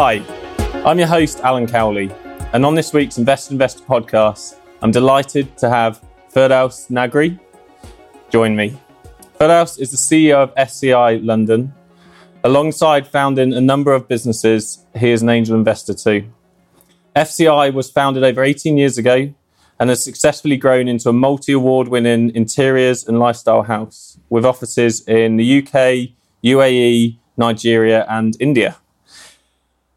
Hi, I'm your host, Alan Cowley, and on this week's Invest Investor podcast, I'm delighted to have Firdaus Nagree join me. Firdaus is the CEO of FCI London. Alongside founding a number of businesses, he is an angel investor too. FCI was founded over 18 years ago and has successfully grown into a multi award winning interiors and lifestyle house with offices in the UK, UAE, Nigeria, and India.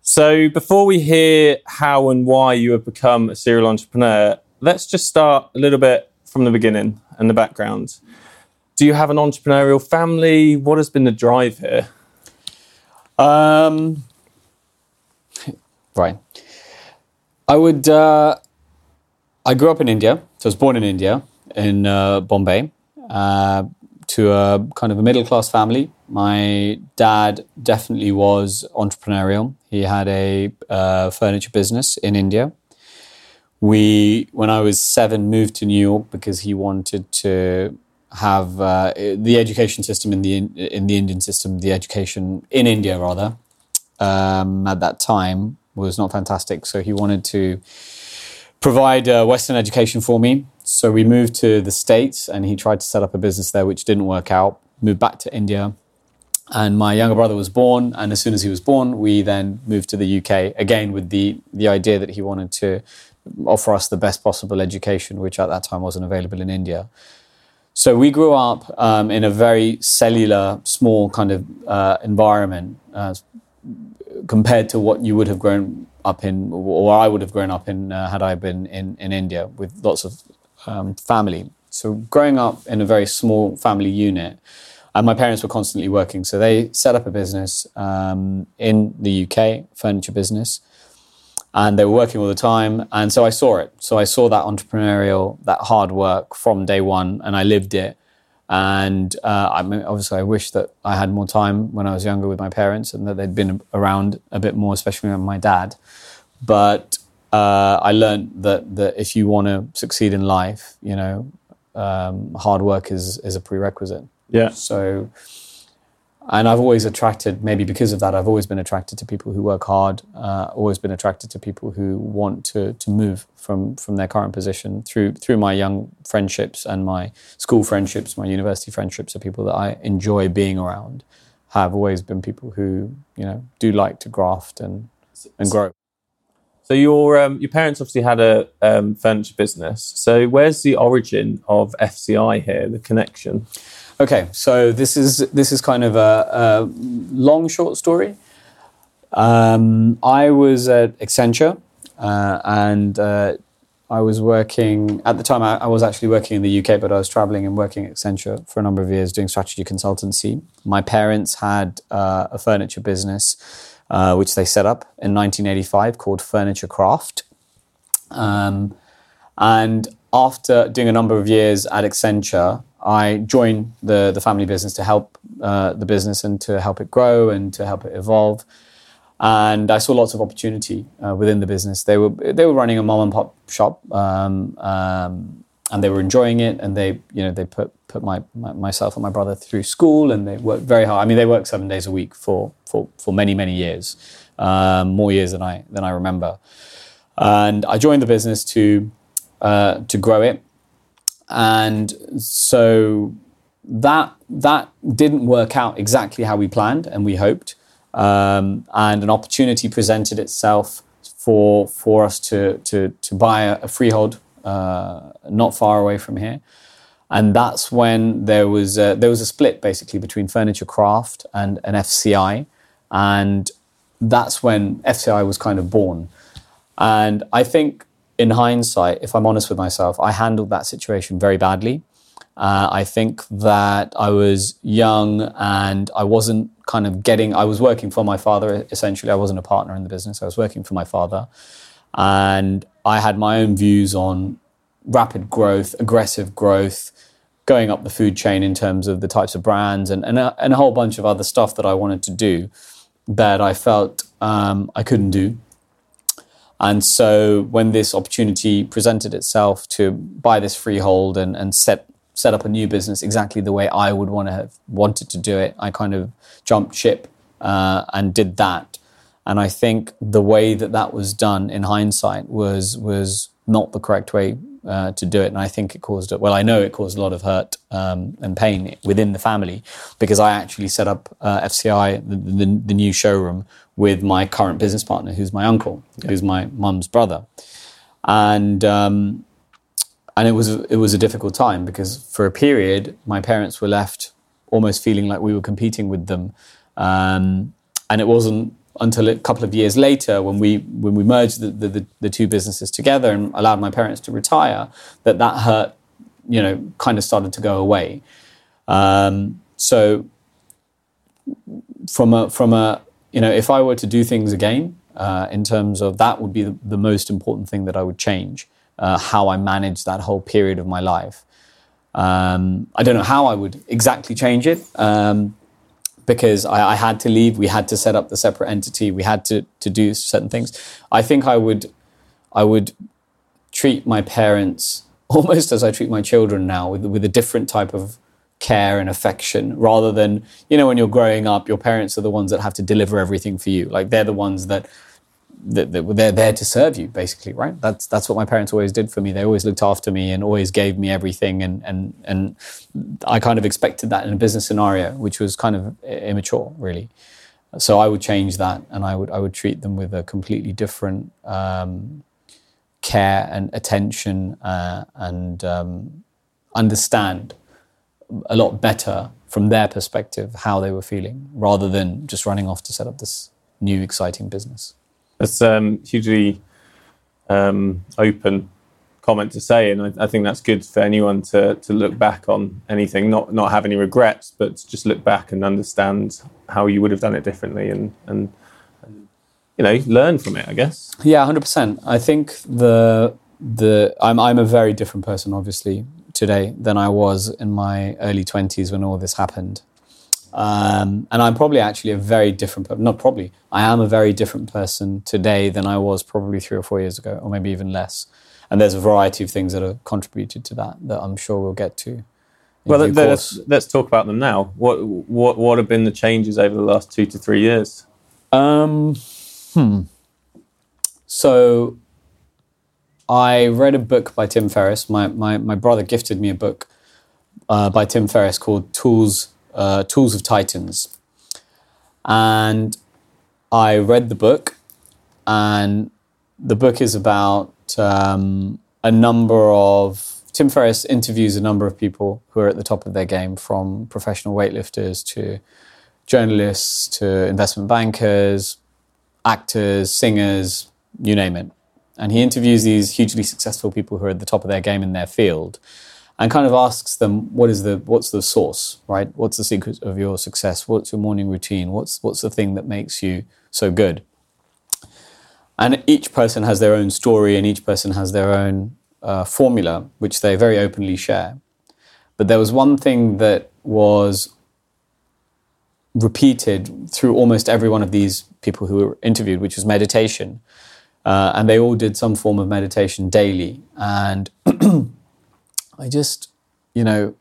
So, before we hear how and why you have become a serial entrepreneur, let's just start a little bit from the beginning and the background. Do you have an entrepreneurial family? What has been the drive here? Um, right. I would. Uh, I grew up in India. So I was born in India, in uh, Bombay, uh, to a kind of a middle class family. My dad definitely was entrepreneurial. He had a uh, furniture business in India. We, when I was seven, moved to New York because he wanted to have uh, the education system in the in the Indian system, the education in India rather, um, at that time was not fantastic. So he wanted to provide a Western education for me. So we moved to the States, and he tried to set up a business there, which didn't work out. Moved back to India, and my younger brother was born. And as soon as he was born, we then moved to the UK again with the the idea that he wanted to offer us the best possible education, which at that time wasn't available in India. So we grew up um, in a very cellular, small kind of uh, environment uh, compared to what you would have grown up in, or I would have grown up in uh, had I been in, in India with lots of um, family. So growing up in a very small family unit, and my parents were constantly working, so they set up a business um, in the UK, furniture business, and they were working all the time. And so I saw it. So I saw that entrepreneurial, that hard work from day one, and I lived it. And uh, I mean, obviously, I wish that I had more time when I was younger with my parents and that they'd been around a bit more, especially my dad. But uh, I learned that that if you want to succeed in life, you know, um, hard work is is a prerequisite. Yeah. So, and I've always attracted, maybe because of that, I've always been attracted to people who work hard. Uh, always been attracted to people who want to to move from from their current position through through my young friendships and my school friendships, my university friendships are people that I enjoy being around. Have always been people who you know do like to graft and and grow. So your um, your parents obviously had a um, furniture business. So where's the origin of FCI here? The connection. Okay, so this is this is kind of a, a long short story. Um, I was at Accenture, uh, and uh, I was working at the time. I, I, was actually working in the UK, but I was traveling and working at Accenture for a number of years doing strategy consultancy. My parents had uh, a furniture business, uh, which they set up in 1985 called Furniture Craft. Um, and after doing a number of years at Accenture, I joined the the family business to help uh, the business and to help it grow and to help it evolve. And I saw lots of opportunity uh, within the business. They were they were running a mom and pop shop, um, um, and they were enjoying it. And they you know they put put my, my, myself and my brother through school, and they worked very hard. I mean, they worked seven days a week for for for many many years. um, more years than I than I remember. And I joined the business to uh, to grow it, and so that that didn't work out exactly how we planned and we hoped. Um, and an opportunity presented itself for for us to to to buy a, a freehold uh, not far away from here. And that's when there was a, there was a split basically between Furniture Craft and, an FCI, and that's when FCI was kind of born. And I think, in hindsight, if I'm honest with myself, I handled that situation very badly. Uh, I think that I was young and I wasn't kind of getting, I was working for my father essentially. I wasn't a partner in the business, I was working for my father. And I had my own views on rapid growth, aggressive growth, going up the food chain in terms of the types of brands and, and, a, and a whole bunch of other stuff that I wanted to do that I felt um, I couldn't do. And so when this opportunity presented itself to buy this freehold and, and set set up a new business exactly the way I would want to have wanted to do it, I kind of jumped ship uh, and did that. And I think the way that that was done in hindsight was was not the correct way uh, to do it. And I think it caused, it. well, I know it caused a lot of hurt um, and pain within the family because I actually set up uh, FCI, the, the, the, new showroom, with my current business partner, who's my uncle, yeah. who's my mum's brother. And, um, and it was, it was a difficult time because for a period, my parents were left almost feeling like we were competing with them. Um, and it wasn't until a couple of years later when we when we merged the, the, the, two businesses together and allowed my parents to retire that that hurt you know kind of started to go away um, so from a from a you know if I were to do things again uh, in terms of that would be the, the, most important thing that I would change uh, how I managed that whole period of my life um, I don't know how I would exactly change it um, because I, I, had to leave. We had to set up the separate entity. We had to to do certain things. I think I would I would treat my parents almost as I treat my children now, with with a different type of care and affection, rather than you know when you're growing up, your parents are the ones that have to deliver everything for you. Like they're the ones that that, they're there to serve you, basically, right? That's that's what my parents always did for me. They always looked after me and always gave me everything, and and and I kind of expected that in a business scenario, which was kind of immature, really. So I would change that, and I would I would treat them with a completely different um, care and attention, uh, and um, understand a lot better from their perspective how they were feeling, rather than just running off to set up this new exciting business. That's um, hugely um, open comment to say, and I, I, think that's good for anyone to to look back on anything, not not have any regrets, but just look back and understand how you would have done it differently, and and, and you know learn from it. I guess. Yeah, hundred percent. I think the the I'm I'm a very different person, obviously, today than I was in my early twenties when all this happened. Um, and I'm probably actually a very different, person, not probably, I am a very different person today than I was probably three or four years ago, or maybe even less. And there's a variety of things that have contributed to that that I'm sure we'll get to. Well, let's, let's talk about them now. What, what, what have been the changes over the last two to three years? Um, hmm. So I read a book by Tim Ferriss. My, my, my brother gifted me a book uh, by Tim Ferriss called Tools uh, Tools of Titans. And I read the book, and the book is about um, a number of. Tim Ferriss interviews a number of people who are at the top of their game, from professional weightlifters to journalists to investment bankers, actors, singers, you name it. And he interviews these hugely successful people who are at the top of their game in their field and kind of asks them what is the what's the source right? What's the secret of your success? What's your morning routine? What's what's the thing that makes you so good? And each person has their own story and each person has their own uh, formula which they very openly share. But there was one thing that was repeated through almost every one of these people who were interviewed which was meditation uh, and they all did some form of meditation daily and I just, you know,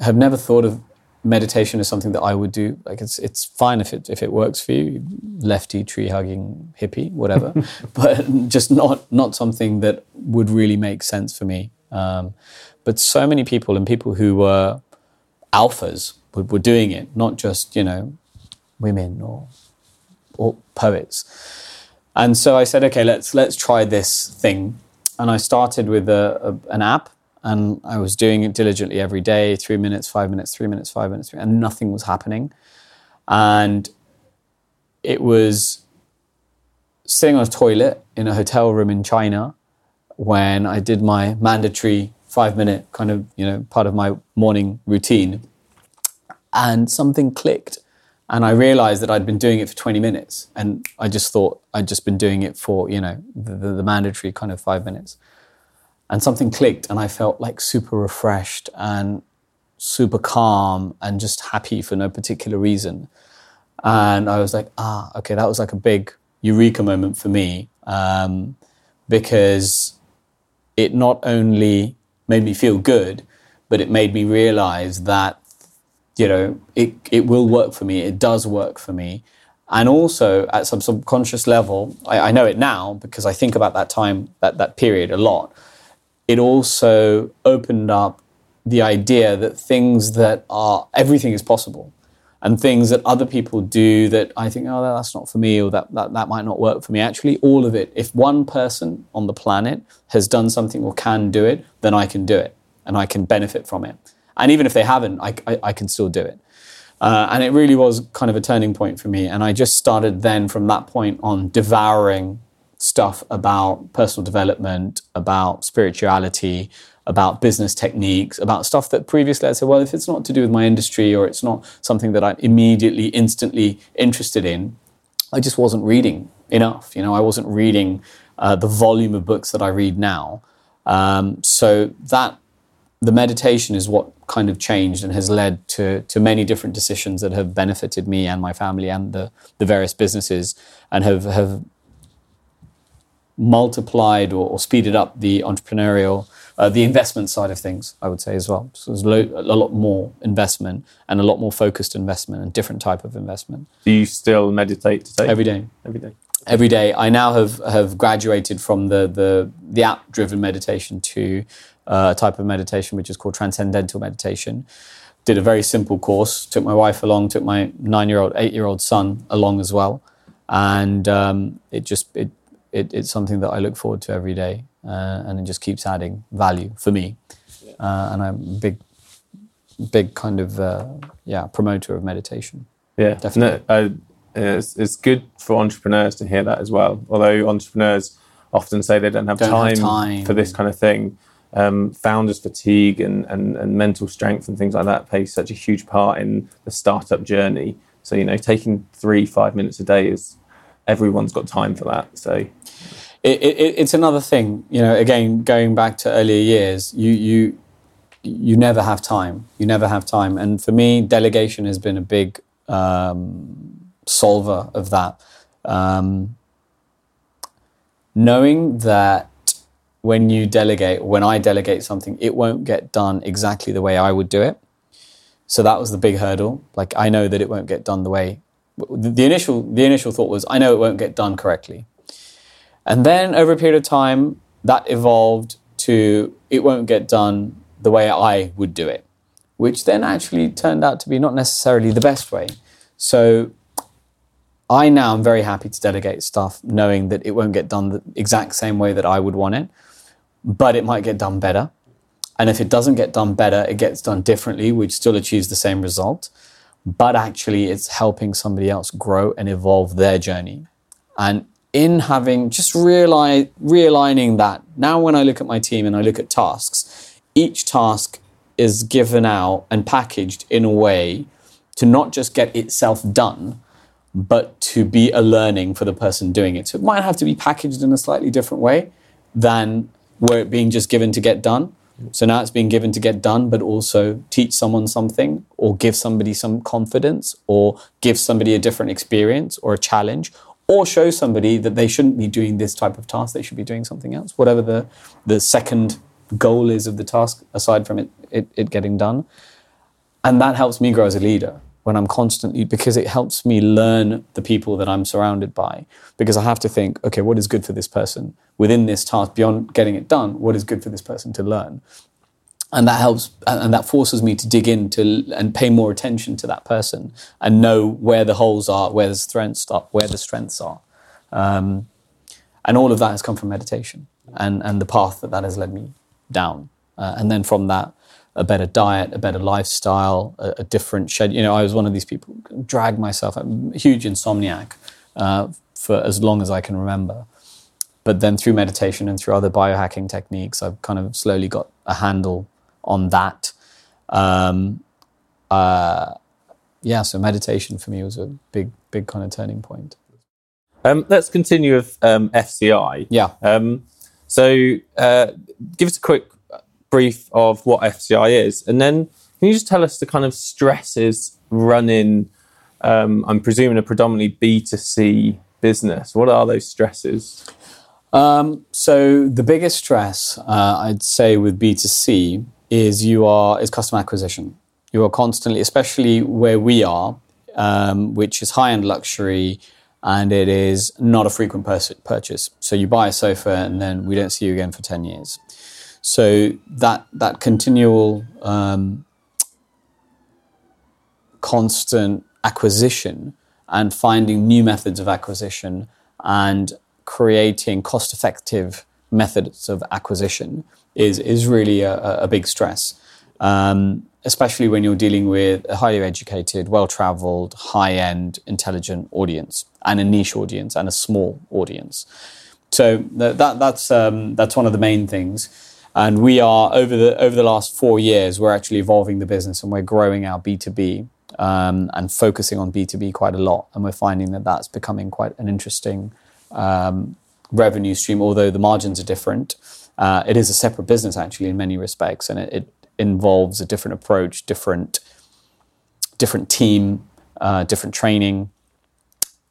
have never thought of meditation as something that I would do. Like it's it's fine if it if it works for you, lefty tree hugging hippie, whatever. but just not not something that would really make sense for me. Um, but so many people and people who were alphas were, were doing it, not just you know women or or poets. And so I said, okay, let's let's try this thing. And I started with a, a, an app and I was doing it diligently every day, three minutes, five minutes, three minutes, five minutes, and nothing was happening. And it was sitting on a toilet in a hotel room in China when I did my mandatory five minute kind of, you know, part of my morning routine. And something clicked. And I realized that I'd been doing it for 20 minutes. And I just thought I'd just been doing it for, you know, the, the, the mandatory kind of five minutes and something clicked and I felt like super refreshed and super calm and just happy for no particular reason. And I was like, ah, okay, that was like a big eureka moment for me um, because it not only made me feel good, but it made me realize that, you know, it, it will work for me. It does work for me. And also at some subconscious level, I, I know it now because I think about that time, that, that period a lot it also opened up the idea that things that are everything is possible and things that other people do that I think, oh, that's not for me or that, that, that might not work for me. Actually, all of it, if one person on the planet has done something or can do it, then I can do it and I can benefit from it. And even if they haven't, I, I, I can still do it. Uh, and it really was kind of a turning point for me. And I just started then from that point on devouring stuff about personal development, about spirituality, about business techniques, about stuff that previously I said, well, if it's not to do with my industry or it's not something that I'm immediately, instantly interested in, I just wasn't reading enough. You know, I wasn't reading uh, the volume of books that I read now. Um, so that the meditation is what kind of changed and has led to to many different decisions that have benefited me and my family and the the various businesses and have have multiplied or, or speeded up the entrepreneurial, uh, the investment side of things, I would say as well. So there's lo- a lot more investment and a lot more focused investment and different type of investment. Do you still meditate today? Every day. Every day. Every day. I now have, have graduated from the, the, the app driven meditation to uh, a type of meditation which is called transcendental meditation. Did a very simple course, took my wife along, took my nine year old, eight year old son along as well. And um, it just it it, it's something that I look forward to every day, uh, and it just keeps adding value for me. Yeah. Uh, and I'm a big, big kind of uh, yeah promoter of meditation. Yeah, definitely. No, it's, it's good for entrepreneurs to hear that as well. Although entrepreneurs often say they don't have, don't time, have time, for this kind of thing. Um, founders fatigue and, and, and mental strength and things like that play such a huge part in the startup journey. So, you know, taking three, five minutes a day is everyone's got time for that. So it, it, it's another thing, you know. Again, going back to earlier years, you you you never have time. You never have time, and for me, delegation has been a big um, solver of that. Um, knowing that when you delegate, when I delegate something, it won't get done exactly the way I would do it. So that was the big hurdle. Like I know that it won't get done the way the initial the initial thought was I know it won't get done correctly. And then over a period of time that evolved to it won't get done the way I would do it, which then actually turned out to be not necessarily the best way. So I now am very happy to delegate stuff knowing that it won't get done the exact same way that I would want it, but it might get done better. And if it doesn't get done better, it gets done differently, which still achieves the same result but actually it's helping somebody else grow and evolve their journey. And in having just realize, realigning that, now when I look at my team and I look at tasks, each task is given out and packaged in a way to not just get itself done, but to be a learning for the person doing it. So it might have to be packaged in a slightly different way than where it being just given to get done. So now it's being given to get done, but also teach someone something or give somebody some confidence or give somebody a different experience or a challenge or show somebody that they shouldn't be doing this type of task, they should be doing something else, whatever the, the second goal is of the task aside from it, it, it getting done. and that helps me grow as a leader when I'm constantly because it helps me learn the people that I'm surrounded by. Because I have to think okay what is good for this person? Within this task beyond getting it done what is good for this person to learn? And that helps and that forces me to dig into and pay more attention to that person and know where the holes are where the strengths are where the strengths are. Um, and all of that has come from meditation and and the path that that has led me down. Uh, and then from that a better diet, a better lifestyle, a, a, different schedule. You know, I was one of these people drag myself. I'm a huge insomniac uh, for as long as I can remember. But then through meditation and through other biohacking techniques, I've kind of slowly got a handle on that. Um, uh, yeah, so meditation for me was a big, big kind of turning point. Um, let's continue with um, FCI. Yeah. Um, so uh, give us a quick brief of what FCI is, and then can you just tell us the kind of stresses running? Um, I'm presuming a predominantly B2C business. What are those stresses? Um, so the biggest stress uh, I'd say with B2C is you are is customer acquisition. You are constantly, especially where we are, um, which is high end luxury, and it is not a frequent purchase. So you buy a sofa and then we don't see you again for ten years. So that that continual um, constant acquisition and finding new methods of acquisition and creating cost-effective methods of acquisition is is really a, a big stress, um, especially when you're dealing with a highly educated, well-traveled, high-end, intelligent audience and a niche audience and a small audience. So that that's um, that's one of the main things. And we are over the over the last four years, we're actually evolving the business and we're growing our B two B um, and focusing on B two B quite a lot. And we're finding that that's becoming quite an interesting um, revenue stream. Although the margins are different, uh, it is a separate business actually in many respects, and it, it involves a different approach, different different team, uh, different training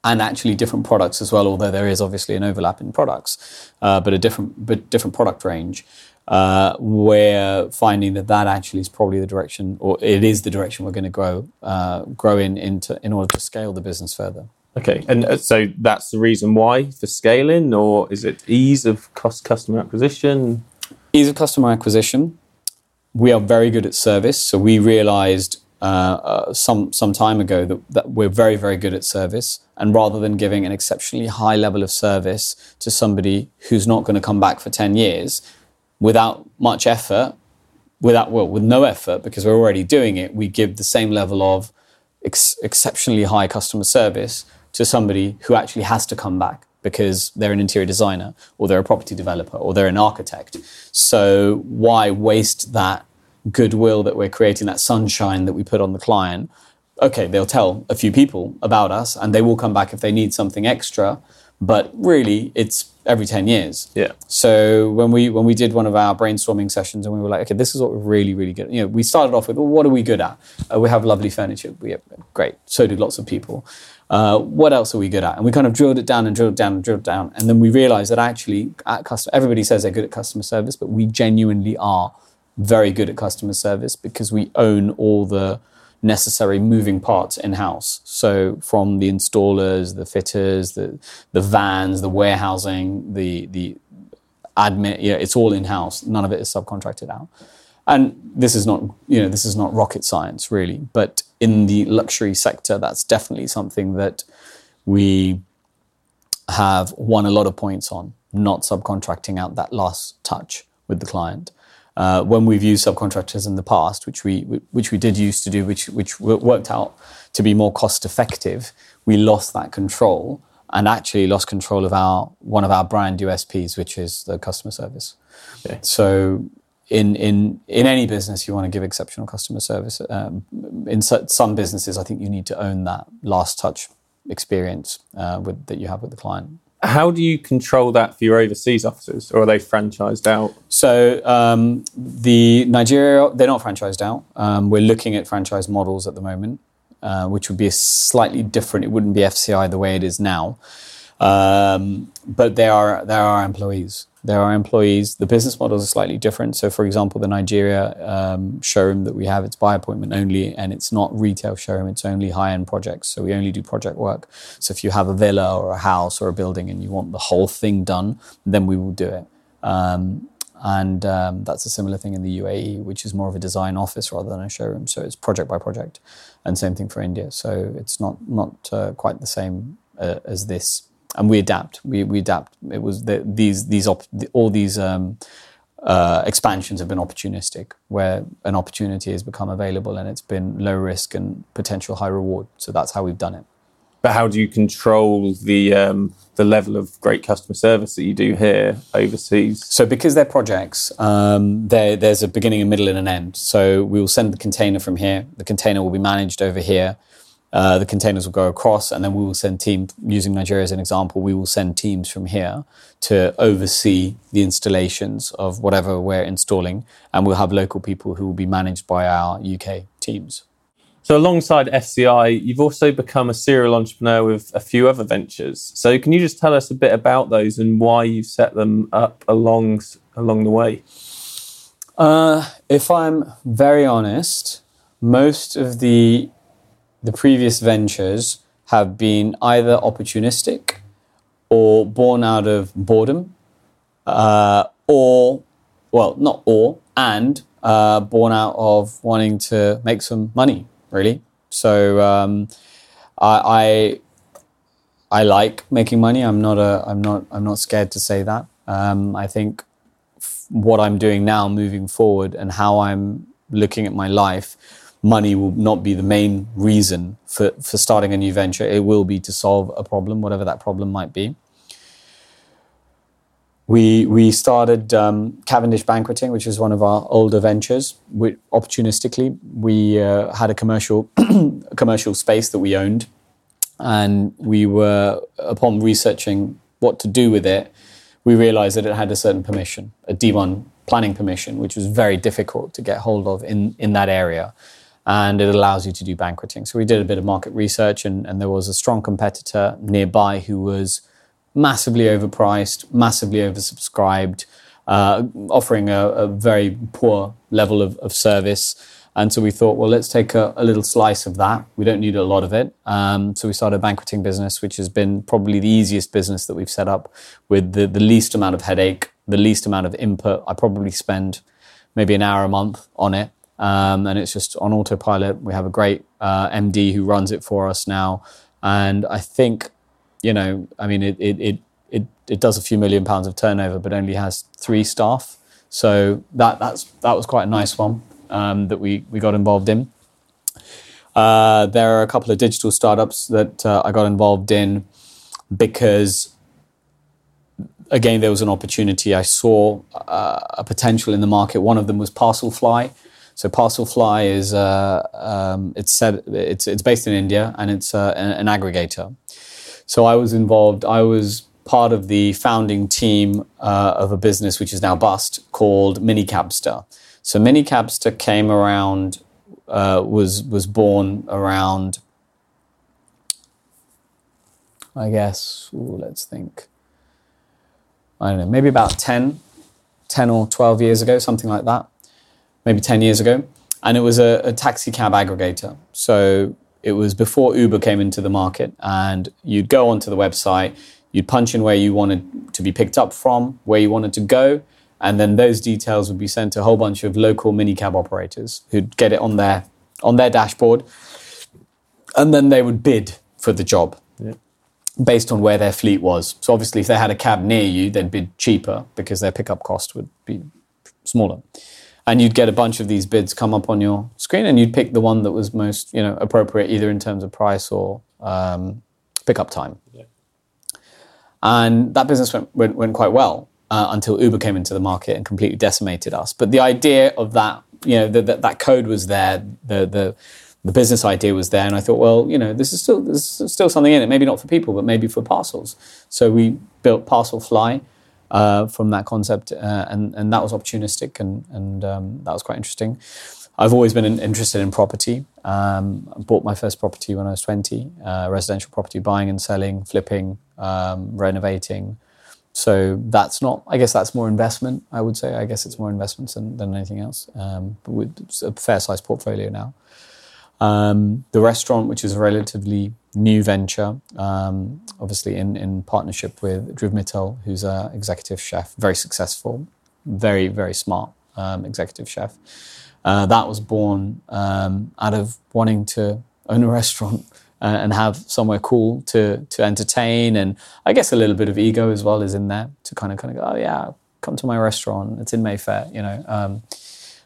and actually different products as well. Although there is obviously an overlap in products, uh, but a different but different product range uh, we're finding that that actually is probably the direction, or it is the direction we're going to grow uh, grow in into in order to scale the business further. Okay, and uh, so that's the reason why for scaling, or is it ease of cost customer acquisition? Ease of customer acquisition. We are very good at service, so we realised uh, uh, some some time ago that, that we're very very good at service, and rather than giving an exceptionally high level of service to somebody who's not going to come back for ten years, without much effort, without well, with no effort because we're already doing it, we give the same level of ex- exceptionally high customer service to somebody who actually has to come back because they're an interior designer or they're a property developer or they're an architect. So why waste that goodwill that we're creating, that sunshine that we put on the client? Okay, they'll tell a few people about us and they will come back if they need something extra but really it's every 10 years. Yeah. So when we when we did one of our brainstorming sessions and we were like okay this is what we're really really good at. you know we started off with well, what are we good at? Uh, we have lovely furniture. We have great. So do lots of people. Uh, what else are we good at? And we kind of drilled it down and drilled down and drilled down. And then we realized that actually at customer everybody says they're good at customer service but we genuinely are very good at customer service because we own all the necessary moving parts in house. So from the installers, the fitters, the the vans, the warehousing, the the admin, yeah, it's all in house. None of it is subcontracted out. And this is not, you know, this is not rocket science really, but in the luxury sector, that's definitely something that we have won a lot of points on, not subcontracting out that last touch with the client uh, when we've used subcontractors in the past, which we which we did used to do, which which worked out to be more cost effective, we lost that control and actually lost control of our one of our brand USPs, which is the customer service. Okay. So in in in any business, you want to give exceptional customer service. Um, in some businesses, I think you need to own that last touch experience uh, with, that you have with the client. How do you control that for your overseas offices, or are they franchised out? So um, the Nigeria, they're not franchised out. Um, we're looking at franchise models at the moment, uh, which would be slightly different. It wouldn't be FCI the way it is now. Um, but they are they are employees. There are employees. The business models are slightly different. So, for example, the Nigeria um, showroom that we have, it's by appointment only, and it's not retail showroom. It's only high end projects. So we only do project work. So if you have a villa or a house or a building and you want the whole thing done, then we will do it. Um, and um, that's a similar thing in the UAE, which is more of a design office rather than a showroom. So it's project by project, and same thing for India. So it's not not uh, quite the same uh, as this and we adapt. We, we adapt. It was the, these these op, all these um, uh, expansions have been opportunistic, where an opportunity has become available and it's been low risk and potential high reward. So that's how we've done it. But how do you control the um, the level of great customer service that you do here overseas? So because they're projects, um, there's a beginning, a middle, and an end. So we will send the container from here. The container will be managed over here. Uh, the containers will go across, and then we will send teams. Using Nigeria as an example, we will send teams from here to oversee the installations of whatever we're installing, and we'll have local people who will be managed by our UK teams. So, alongside FCI, you've also become a serial entrepreneur with a few other ventures. So, can you just tell us a bit about those and why you set them up along along the way? Uh, if I'm very honest, most of the the previous ventures have been either opportunistic or born out of boredom, uh, or, well, not or, and uh, born out of wanting to make some money, really. So um, I, I, I like making money. I'm not a I'm not I'm not scared to say that. Um, I think f- what I'm doing now, moving forward, and how I'm looking at my life money will not be the main reason for, for starting a new venture. It will be to solve a problem, whatever that problem might be. We, we started um, Cavendish Banqueting, which is one of our older ventures. We, opportunistically, we uh, had a commercial, commercial space that we owned, and we were, upon researching what to do with it, we realized that it had a certain permission, a D1 planning permission, which was very difficult to get hold of in, in that area and it allows you to do banqueting. So we did a bit of market research, and, and there was a strong competitor nearby who was massively overpriced, massively oversubscribed, uh, offering a, a, very poor level of, of, service. And so we thought, well, let's take a, a, little slice of that. We don't need a lot of it. Um, so we started a banqueting business, which has been probably the easiest business that we've set up with the, the least amount of headache, the least amount of input. I probably spend maybe an hour a month on it um, and it's just on autopilot. We have a great uh, MD who runs it for us now, and I think, you know, I mean, it it it it, it does a few million pounds of turnover, but only has three staff. So that that's that was quite a nice one um, that we we got involved in. Uh, there are a couple of digital startups that uh, I got involved in because again, there was an opportunity. I saw uh, a potential in the market. One of them was Parcelfly, so Parcelfly is uh, um, it's set it's it's based in India and it's uh, an, an, aggregator. So I was involved. I was part of the founding team uh, of a business which is now bust called Minicabster. So Minicabster came around uh, was was born around. I guess ooh, let's think. I don't know, maybe about 10, 10 or 12 years ago, something like that maybe 10 years ago. And it was a, a taxi cab aggregator. So it was before Uber came into the market. And you'd go onto the website, you'd punch in where you wanted to be picked up from, where you wanted to go. And then those details would be sent to a whole bunch of local minicab operators who'd get it on their, on their dashboard. And then they would bid for the job. Yeah based on where their fleet was. So obviously, if they had a cab near you, they'd bid cheaper because their pickup cost would be smaller and you'd get a bunch of these bids come up on your screen, and you'd pick the one that was most you know appropriate, either in terms of price or um, pickup time. Yeah. And that business went went, went quite well uh, until Uber came into the market and completely decimated us. But the idea of that, you know, the, the, that code was there. The the the business idea was there, and I thought, well, you know, this is still there's still something in it. Maybe not for people, but maybe for parcels. So we built Parcelfly uh, from that concept, uh, and and that was opportunistic, and and um, that was quite interesting. I've always been in, interested in property. Um, I bought my first property when I was 20, uh, residential property, buying and selling, flipping, um, renovating. So that's not. I guess that's more investment. I would say. I guess it's more investments than, than anything else. Um, but with a fair sized portfolio now. Um, the restaurant, which is a relatively new venture, um, obviously in, in partnership with Dhruv Mittal, who's an executive chef, very successful, very, very smart um, executive chef. Uh, that was born um, out of wanting to own a restaurant uh, and have somewhere cool to to entertain, and I guess a little bit of ego as well is in there to kind of kind of go, oh yeah, come to my restaurant. It's in Mayfair, you know. Um,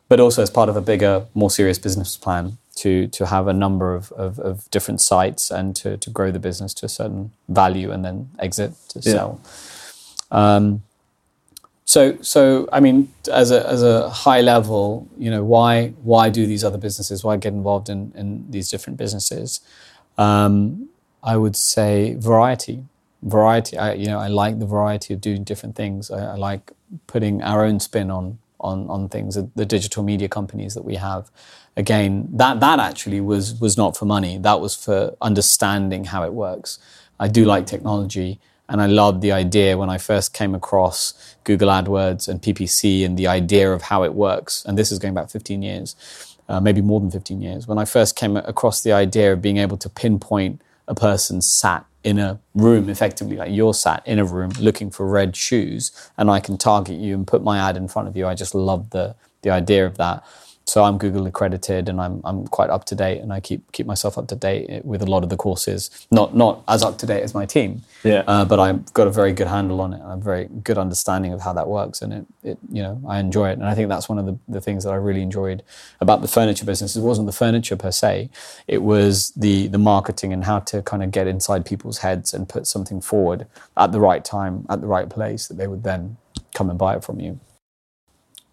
but also as part of a bigger, more serious business plan to to have a number of, of, of, different sites and to, to grow the business to a certain value and then exit to yeah. sell. Um, so so I mean, as a as a high level, you know, why why do these other businesses? Why get involved in in these different businesses? Um, I would say variety. Variety. I you know I like the variety of doing different things. I, I like putting our own spin on on on things. The, digital media companies that we have again, that that actually was was not for money. That was for understanding how it works. I do like technology, and I loved the idea when I first came across Google AdWords and PPC and the idea of how it works. And this is going back 15 years, uh, maybe more than 15 years. When I first came across the idea of being able to pinpoint a person sat in a room, effectively, like you're sat in a room looking for red shoes, and I can target you and put my ad in front of you. I just love the the idea of that so I'm Google accredited and I'm I'm quite up to date and I keep keep myself up to date with a lot of the courses. Not not as up to date as my team, yeah. Uh, but I've got a very good handle on it and a very good understanding of how that works and it, it you know I enjoy it and I think that's one of the, the things that I really enjoyed about the furniture business. It wasn't the furniture per se, it was the the marketing and how to kind of get inside people's heads and put something forward at the right time at the right place that they would then come and buy it from you.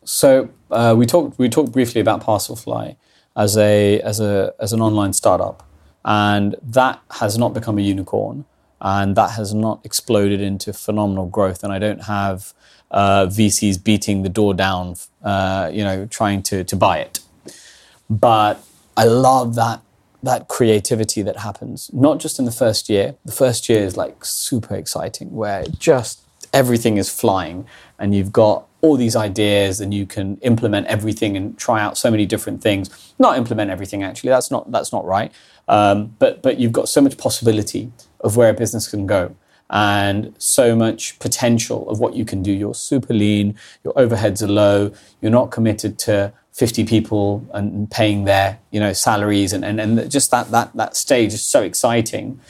So uh, we talked we talked briefly about Parcelfly as a as a as an online startup, and that has not become a unicorn, and that has not exploded into phenomenal growth. And I don't have uh, VCs beating the door down, uh, you know, trying to to buy it. But I love that that creativity that happens, not just in the first year. The first year is like super exciting, where just everything is flying, and you've got all these ideas and you can implement everything and try out so many different things. Not implement everything actually. That's not that's not right. Um, but but you've got so much possibility of where a business can go and so much potential of what you can do. You're super lean. Your overheads are low. You're not committed to 50 people and paying their you know salaries and and, and just that that that stage is so exciting.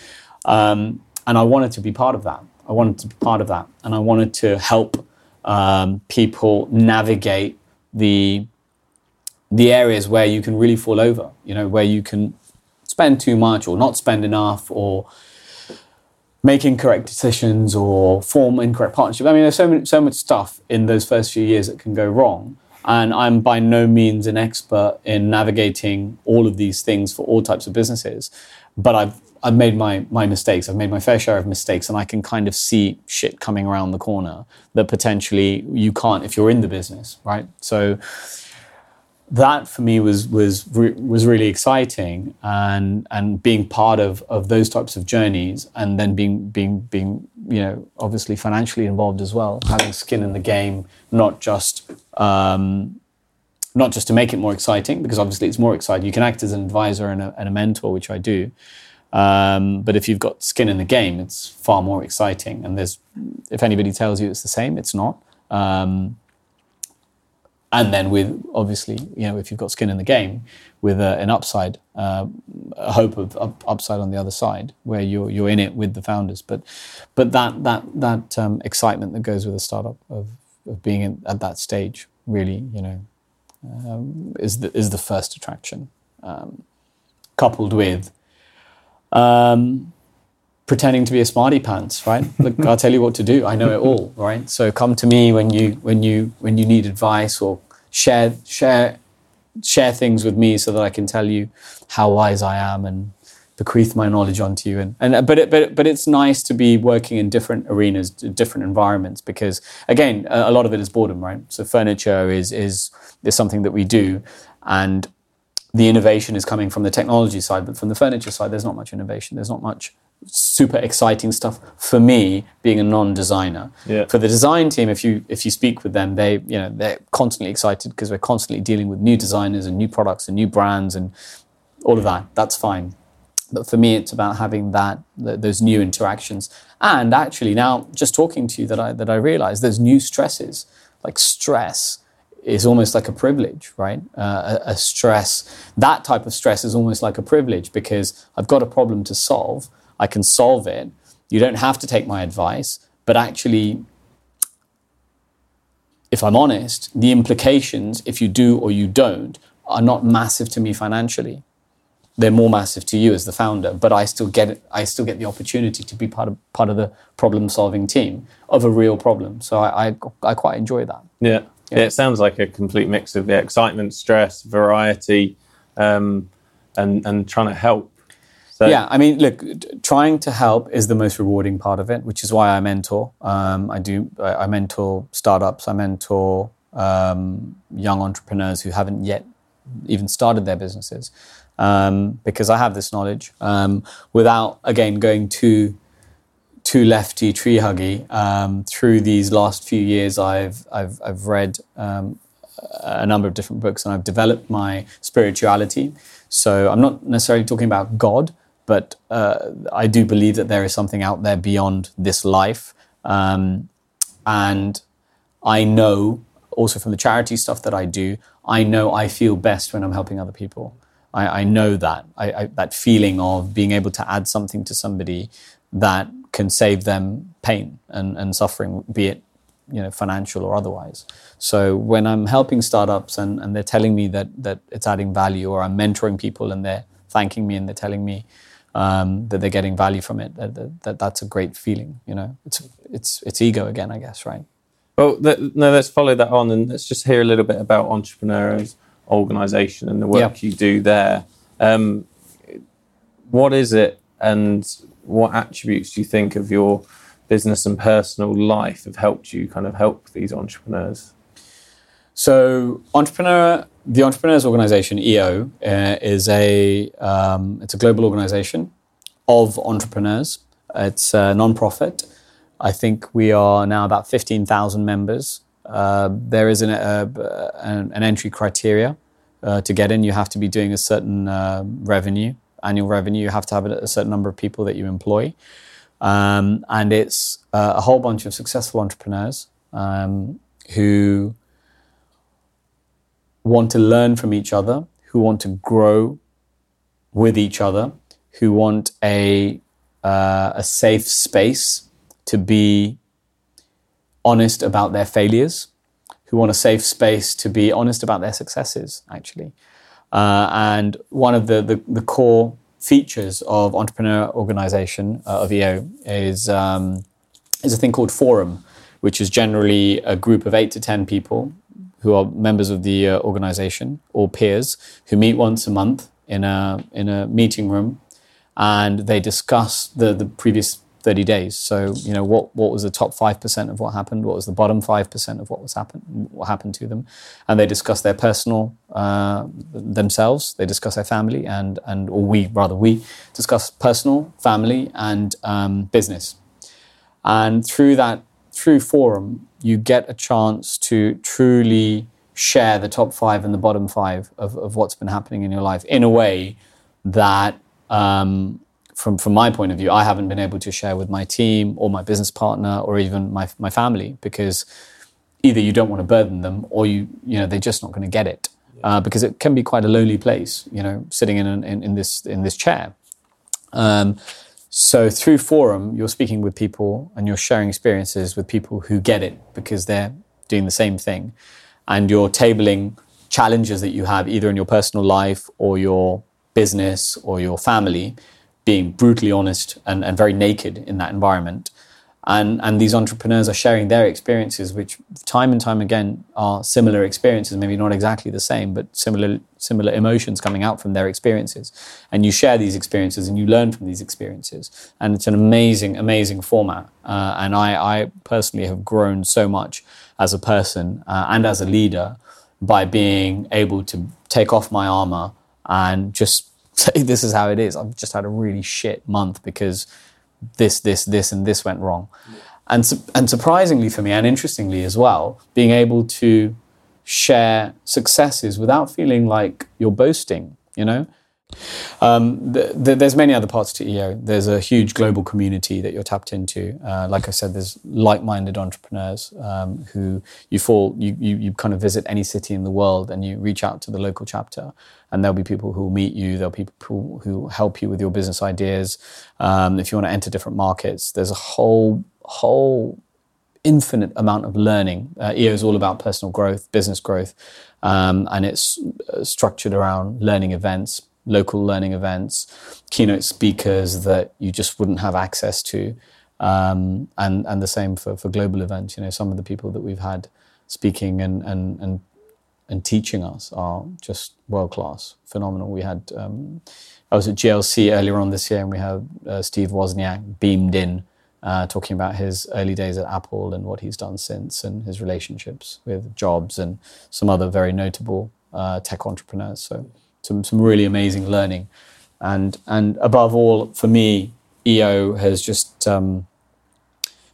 Um, and I wanted to be part of that. I wanted to be part of that, and I wanted to help um, people navigate the the areas where you can really fall over. You know, where you can spend too much or not spend enough or make incorrect decisions or form incorrect partnership. I mean, there's so many, so much stuff in those first few years that can go wrong. And I'm by no means an expert in navigating all of these things for all types of businesses, but I've I've made my my mistakes. I've made my fair share of mistakes, and I can kind of see shit coming around the corner that potentially you can't if you're in the business, right? So that for me was was was really exciting, and and being part of of those types of journeys, and then being being being you know obviously financially involved as well, having skin in the game, not just. Um, not just to make it more exciting, because obviously it's more exciting. You can act as an advisor and a, and a mentor, which I do, um, but if you've got skin in the game, it's far more exciting. And there's, if anybody tells you it's the same, it's not. Um, and then with obviously, you know, if you've got skin in the game, with a, an upside, uh, a hope of up, upside on the other side, where you're you're in it with the founders. But but that that that um, excitement that goes with a startup of of being in, at that stage really, you know, um, is the is the first attraction, um, coupled with um, pretending to be a smarty pants, right? Look, I'll tell you what to do. I know it all, right? So come to me when you when you when you need advice or share share share things with me so that I can tell you how wise I am and bequeath my knowledge onto you. And, and but it, but but it's nice to be working in different arenas, different environments, because again, a, a lot of it is boredom, right? So furniture is is is something that we do, and the innovation is coming from the technology side, but from the furniture side, there's not much innovation. There's not much super exciting stuff for me being a non-designer Yeah. for the design team if you if you speak with them they you know they're constantly excited because we're constantly dealing with new designers and new products and new brands and all of that that's fine but for me it's about having that th- those new interactions and actually now just talking to you that i that i realize there's new stresses like stress is almost like a privilege right uh, a, stress that type of stress is almost like a privilege because i've got a problem to solve i can solve it you don't have to take my advice but actually if i'm honest the implications if you do or you don't are not massive to me financially they're more massive to you as the founder, but I still get I still get the opportunity to be part of part of the problem solving team of a real problem. So I, I, I quite enjoy that. Yeah. Yeah. It sounds like a complete mix of the excitement, stress, variety, um, and and trying to help. So, Yeah, I mean, look, trying to help is the most rewarding part of it, which is why I mentor. Um, I do. I, I mentor startups. I mentor um, young entrepreneurs who haven't yet even started their businesses um, because I have this knowledge. Um, without again going too too lefty, tree huggy. Um, through these last few years, I've I've, I've read um, a number of different books and I've developed my spirituality. So I'm not necessarily talking about God, but uh, I do believe that there is something out there beyond this life. Um, and I know also from the charity stuff that I do, I know I feel best when I'm helping other people. I, I know that I, I, that feeling of being able to add something to somebody that can save them pain and, and suffering, be it you know financial or otherwise. So when I'm helping startups and, and they're telling me that that it's adding value, or I'm mentoring people and they're thanking me and they're telling me um, that they're getting value from it, that, that, that that's a great feeling. You know, it's it's it's ego again, I guess, right? Well, th- no, let's follow that on and let's just hear a little bit about Entrepreneurs Organisation and the work Yeah. you do there. Um, what is it, and what attributes do you think of your business and personal life have helped you kind of help these entrepreneurs? So, entrepreneur, the Entrepreneurs Organization (EO) uh, is a um, it's a global organization of entrepreneurs. It's a non-profit. I think we are now about fifteen thousand members. Uh, there is an, uh, an, an entry criteria uh, to get in. You have to be doing a certain uh, revenue, annual revenue. You have to have a, certain number of people that you employ, um, and it's uh, a whole bunch of successful entrepreneurs um, who want to learn from each other, who want to grow with each other, who want a uh, a safe space to be honest about their failures, who want a safe space to be honest about their successes, actually. Uh, and one of the, the, the core features of entrepreneur organization uh, of EO is, um, is a thing called forum, which is generally a group of eight to 10 people who are members of the uh, organization or peers who meet once a month in a, in a meeting room. And they discuss the, the previous 30 days. So, you know, what, what was the top 5% of what happened? What was the bottom 5% of what was happened, what happened to them? And they discuss their personal, uh, themselves. They discuss their family and, and, or we, rather, we discuss personal, family and um, business. And through that, through forum, you get a chance to truly share the top five and the bottom five of, of what's been happening in your life in a way that um, from from my point of view, I haven't been able to share with my team or my business partner or even my my family because either you don't want to burden them or you you know they're just not going to get it. Uh, because it can be quite a lonely place, you know, sitting in an, in, in this in this chair. Um, so through forum, you're speaking with people and you're sharing experiences with people who get it because they're doing the same thing, and you're tabling challenges that you have either in your personal life or your business or your family being brutally honest and, and very naked in that environment. And, and these entrepreneurs are sharing their experiences, which time and time again are similar experiences, maybe not exactly the same, but similar, similar emotions coming out from their experiences. And you share these experiences and you learn from these experiences. And it's an amazing, amazing format. Uh, and I, I personally have grown so much as a person uh, and as a leader by being able to take off my armor and just say this is how it is. I've just had a really shit month because this, this, this, and this went wrong. And, su- and surprisingly for me, and interestingly as well, being able to share successes without feeling like you're boasting, you know? Um, th- th- there's many other parts to EO. There's a huge global community that you're tapped into. Uh, like I said, there's like-minded entrepreneurs um, who you fall, you, you, you kind of visit any city in the world and you reach out to the local chapter, and there'll be people who will meet you. There'll be people who help you with your business ideas. Um, if you want to enter different markets, there's a whole whole infinite amount of learning. Uh, EO is all about personal growth, business growth, um, and it's uh, structured around learning events, local learning events, keynote speakers that you just wouldn't have access to, um, and and the same for, for global events. You know, some of the people that we've had speaking and and and and teaching us are just world class, phenomenal. We had um, I was at GLC earlier on this year, and we had uh, Steve Wozniak beamed in. Uh, talking about his early days at Apple and what he's done since, and his relationships with Jobs and some other very notable uh, tech entrepreneurs. So some some really amazing learning, and and above all, for me, EO has just um,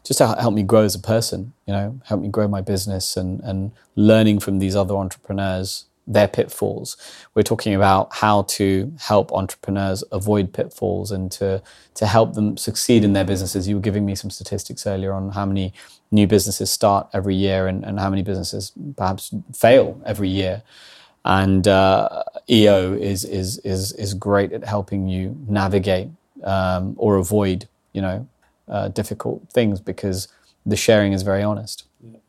just helped me grow as a person. You know, help me grow my business and and learning from these other entrepreneurs their pitfalls. We're talking about how to help entrepreneurs avoid pitfalls and to to help them succeed in their businesses. You were giving me some statistics earlier on how many new businesses start every year and, and how many businesses perhaps fail every year. And uh, EO is is is is great at helping you navigate um, or avoid, you know, uh, difficult things because the sharing is very honest.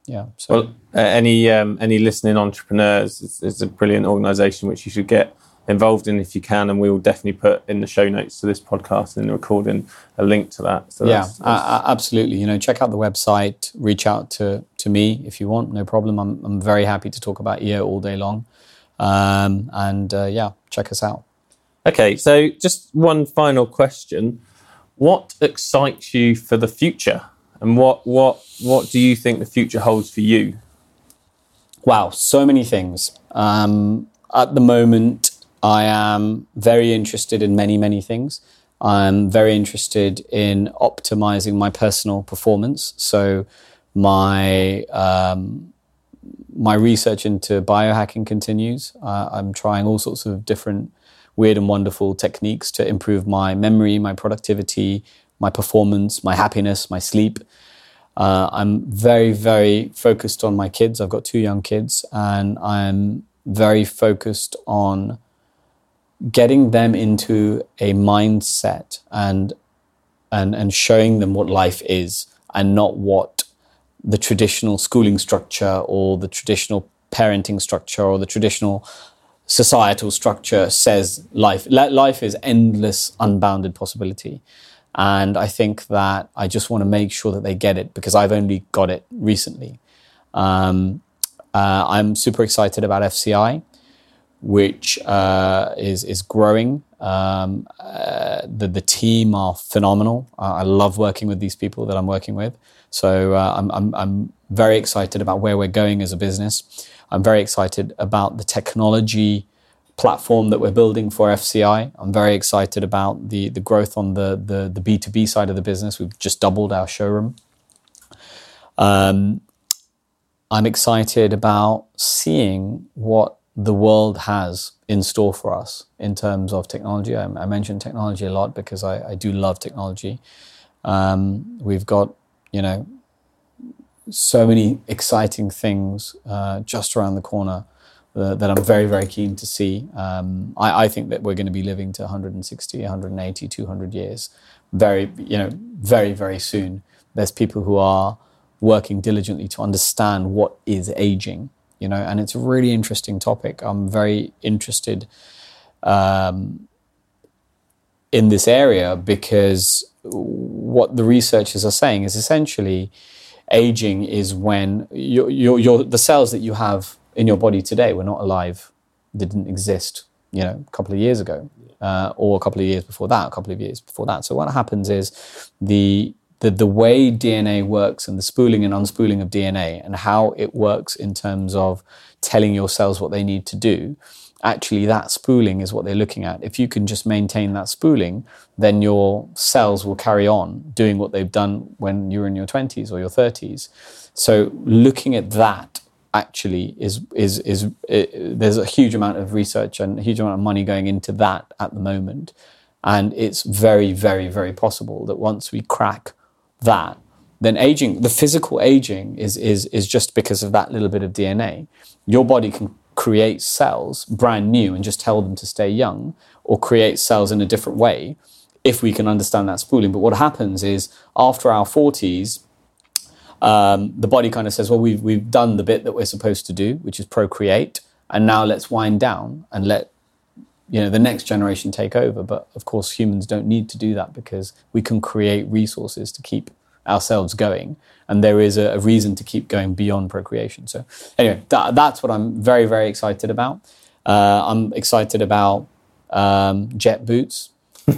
Yeah. So. Well, uh, any um, any listening entrepreneurs, it's, it's a brilliant organisation which you should get involved in if you can, and we will definitely put in the show notes to this podcast and the recording a link to that. So yeah, that's, that's... Uh, absolutely. You know, check out the website, reach out to to me if you want, no problem. I'm I'm very happy to talk about EO all day long. Um, and uh, yeah, check us out. Okay, so just one final question. What excites you for the future? And what, what, what do you think the future holds for you? Wow, so many things. Um, at the moment, I am very interested in many, many things. I'm very interested in optimizing my personal performance. So, my um, my research into biohacking continues. Uh, I'm trying all sorts of different weird and wonderful techniques to improve my memory, my productivity, my performance, my happiness, my sleep. Uh, I'm very, very focused on my kids. I've got two young kids, and I'm very focused on getting them into a mindset and and and showing them what life is and not what the traditional schooling structure or the traditional parenting structure or the traditional societal structure says life. Life is endless, unbounded possibility. And I think that I just want to make sure that they get it because I've only got it recently. Um, uh, I'm super excited about FCI, which uh, is is growing. Um, uh, the the team are phenomenal. I love working with these people that I'm working with. So uh, I'm, I'm, I'm very excited about where we're going as a business. I'm very excited about the technology platform that we're building for FCI. I'm very excited about the, the growth on the, the, the B2B side of the business. We've just doubled our showroom. Um, I'm excited about seeing what the world has in store for us in terms of technology. I, I mentioned technology a lot because I, I do love technology. Um, we've got you know, so many exciting things uh, just around the corner uh, that I'm very, very keen to see. Um, I, I, think that we're going to be living to 160, 180, 200 years very, you know, very, very soon. There's people who are working diligently to understand what is aging, you know, and it's a really interesting topic. I'm very interested um, in this area because what the researchers are saying is essentially aging is when your, your, your, the cells that you have in your body today were not alive, they didn't exist, you know, a couple of years ago, uh, or a couple of years before that, a couple of years before that. So what happens is the the, the way DNA works and the spooling and unspooling of DNA and how it works in terms of telling your cells what they need to do actually that spooling is what they're looking at. If you can just maintain that spooling, then your cells will carry on doing what they've done when you're in your 20s or your 30s. So looking at that actually is is is it, there's a huge amount of research and a huge amount of money going into that at the moment, and it's very very very possible that once we crack that, then aging, the physical aging is is is just because of that little bit of DNA. Your body can create cells brand new and just tell them to stay young, or create cells in a different way if we can understand that spooling. But what happens is after our 40s, um, the body kind of says, well, we've, we've done the bit that we're supposed to do, which is procreate, and now let's wind down and let you know the next generation take over. But of course, humans don't need to do that because we can create resources to keep ourselves going, and there is a, a reason to keep going beyond procreation. So anyway, that, that's what I'm very very excited about. Uh, I'm excited about um, jet boots,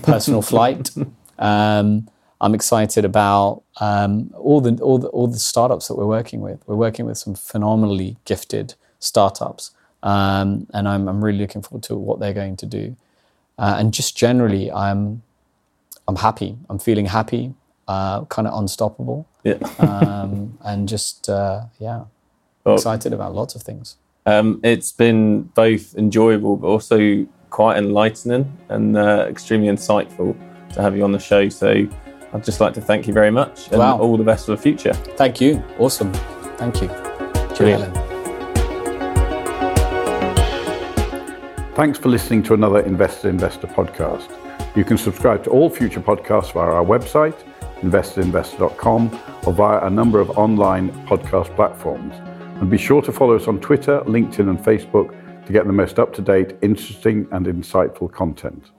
personal flight. Um, I'm excited about um, all the all the all the startups that we're working with. We're working with some phenomenally gifted startups, um, and I'm I'm really looking forward to what they're going to do. Uh, and just generally, I'm I'm happy. I'm feeling happy, uh, kind of unstoppable, Yeah. um, and just uh, yeah, Well- excited about lots of things. Um, it's been both enjoyable but also quite enlightening and uh, extremely insightful to have you on the show. So I'd just like to thank you very much and Wow. all the best for the future. Thank you. Awesome. Thank you. Brilliant. Thanks for listening to another Invested Investor podcast. You can subscribe to all future podcasts via our website, investedinvestor.com, or via a number of online podcast platforms. And be sure to follow us on Twitter, LinkedIn, and Facebook to get the most up to date, interesting, and insightful content.